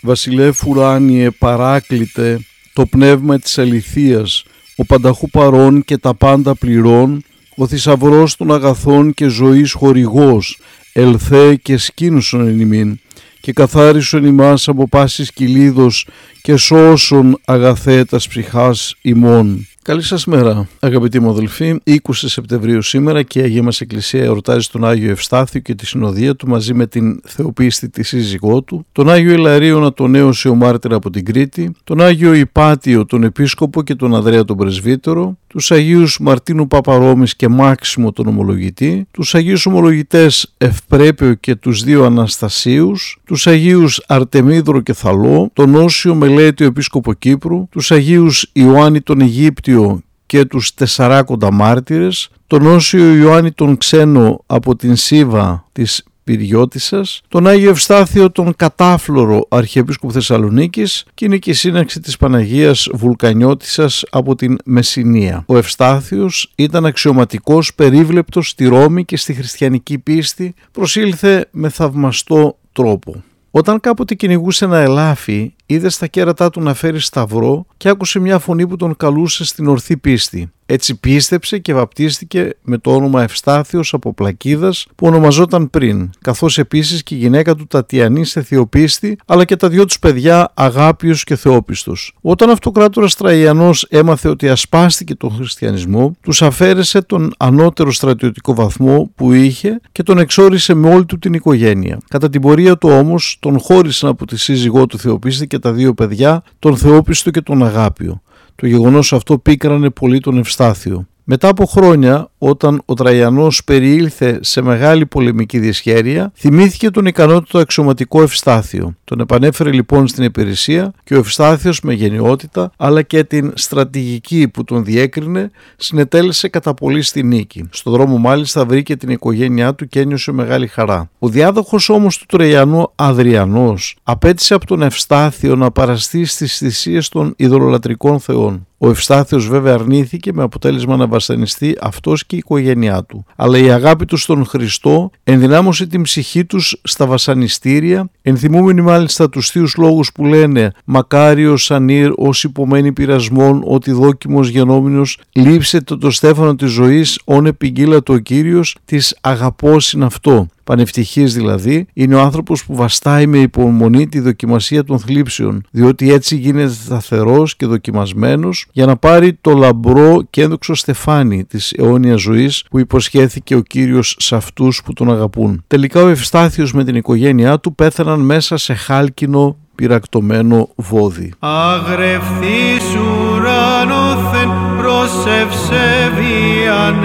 Βασιλεύ ουράνιε παράκλητε το πνεύμα της αληθείας, ο πανταχού παρών και τα πάντα πληρών, ο θησαυρός των αγαθών και ζωής χορηγός, ελθέ και σκήνουσον εν ημίν, και καθάρισον ημάς από πάσης κυλίδος και σώσον αγαθέτας ψυχάς ημών. Καλή σας μέρα αγαπητοί μου αδελφοί, 20 Σεπτεμβρίου σήμερα και η Αγία μας Εκκλησία εορτάζει τον Άγιο Ευστάθιο και τη συνοδεία του μαζί με την θεοπίστη τη σύζυγό του, τον Άγιο Ηλαρίωνα τον Ατονέωσιο Μάρτυρα από την Κρήτη, τον Άγιο Υπάτιο τον Επίσκοπο και τον Ανδρέα τον Πρεσβύτερο, τους Αγίους Μαρτίνου Παπαρόμης και Μάξιμο τον Ομολογητή, τους Αγίους Ομολογητές Ευπρέπειο και τους δύο Αναστασίους, τους Αγίους Αρτεμίδρο και Θαλό, τον Όσιο Μελέτιο Επίσκοπο Κύπρου, τους Αγίους Ιωάννη τον Αιγύπτιο και τους Τεσσαράκοντα Μάρτυρες, τον Όσιο Ιωάννη τον Ξένο από την Σίβα της Πυριώτισσας, τον Άγιο Ευστάθιο τον Κατάφλωρο Αρχιεπίσκοπο Θεσσαλονίκης και είναι και η σύναξη της Παναγίας Βουλκανιώτισσας από την Μεσσηνία. Ο Ευστάθιος ήταν αξιωματικός, περίβλεπτος στη Ρώμη και στη χριστιανική πίστη, προσήλθε με θαυμαστό τρόπο. Όταν κάποτε κυνηγούσε ένα ελάφι, είδε στα κέρατά του να φέρει σταυρό και άκουσε μια φωνή που τον καλούσε στην ορθή πίστη. Έτσι πίστεψε και βαπτίστηκε με το όνομα Ευστάθιος από Πλακίδας που ονομαζόταν πριν, καθώς επίσης και η γυναίκα του Τατιανής Αιθιοπίστη, αλλά και τα δυο τους παιδιά Αγάπιος και Θεόπιστος. Όταν αυτοκράτορας Τραϊανός έμαθε ότι ασπάστηκε τον χριστιανισμό, τους αφαίρεσε τον ανώτερο στρατιωτικό βαθμό που είχε και τον εξόρισε με όλη του την οικογένεια. Κατά την πορεία του όμως τον χώρισαν από τη σύζυγό του Θεοπίστη και τα δύο παιδιά, τον Θεόπιστο και τον Αγάπιο. Το γεγονός αυτό πίκρανε πολύ τον Ευστάθιο. Μετά από χρόνια, όταν ο Τραϊανός περιήλθε σε μεγάλη πολεμική δυσχέρεια, θυμήθηκε τον ικανότατο αξιωματικό Ευστάθιο. Τον επανέφερε λοιπόν στην υπηρεσία και ο Ευστάθιος με γενναιότητα αλλά και την στρατηγική που τον διέκρινε συνετέλεσε κατά πολύ στη νίκη. Στο δρόμο μάλιστα βρήκε την οικογένειά του και ένιωσε μεγάλη χαρά. Ο διάδοχος όμως του Τραϊανού Αδριανός απέτησε από τον Ευστάθιο να παραστεί στις θυσίες των ειδωλολατρικών θεών. Ο Ευστάθιος βέβαια αρνήθηκε με αποτέλεσμα να βασανιστεί αυτός και η οικογένειά του. Αλλά η αγάπη τους στον Χριστό ενδυνάμωσε την ψυχή τους στα βασανιστήρια, ενθυμούμενοι μάλιστα τους θείους λόγους που λένε «Μακάριος ανήρ ως υπομένει πειρασμών, ότι δόκιμος γενόμενος λείψετε το στέφανο της ζωής, όν επιγγείλατο ο Κύριος, της αγαπώσιν αυτό» πανευτυχής δηλαδή, είναι ο άνθρωπος που βαστάει με υπομονή τη δοκιμασία των θλίψεων, διότι έτσι γίνεται σταθερός και δοκιμασμένος για να πάρει το λαμπρό και ένδοξο στεφάνι της αιώνιας ζωής που υποσχέθηκε ο Κύριος σε αυτούς που τον αγαπούν. Τελικά ο Ευστάθιος με την οικογένειά του πέθαναν μέσα σε χάλκινο πυρακτωμένο βόδι. Αγρευθείς ουρανόθεν προς ευσεβίαν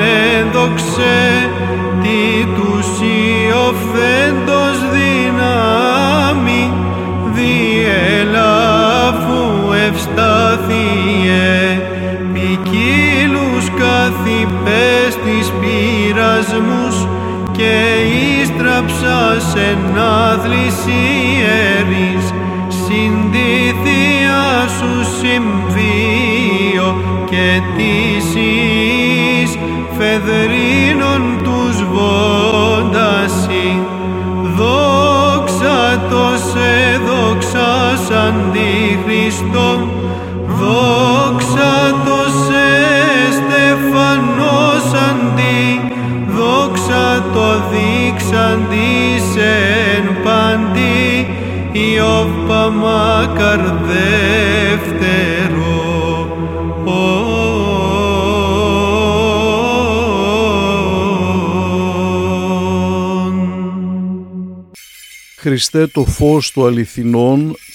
τι τους διελάφου ευστάθιε ποικίλους καθυπέστης πειρασμούς και ίστραψας εν άδλης συντηθία σου συμβίω και της εις φεδρίνων τους βόντασι Χριστό δόξα το σε στεφανός αντί δόξα το δείξαντης εν παντή Ιωβ μακαρ δεύτερο. Χριστέ το φως του αληθινών,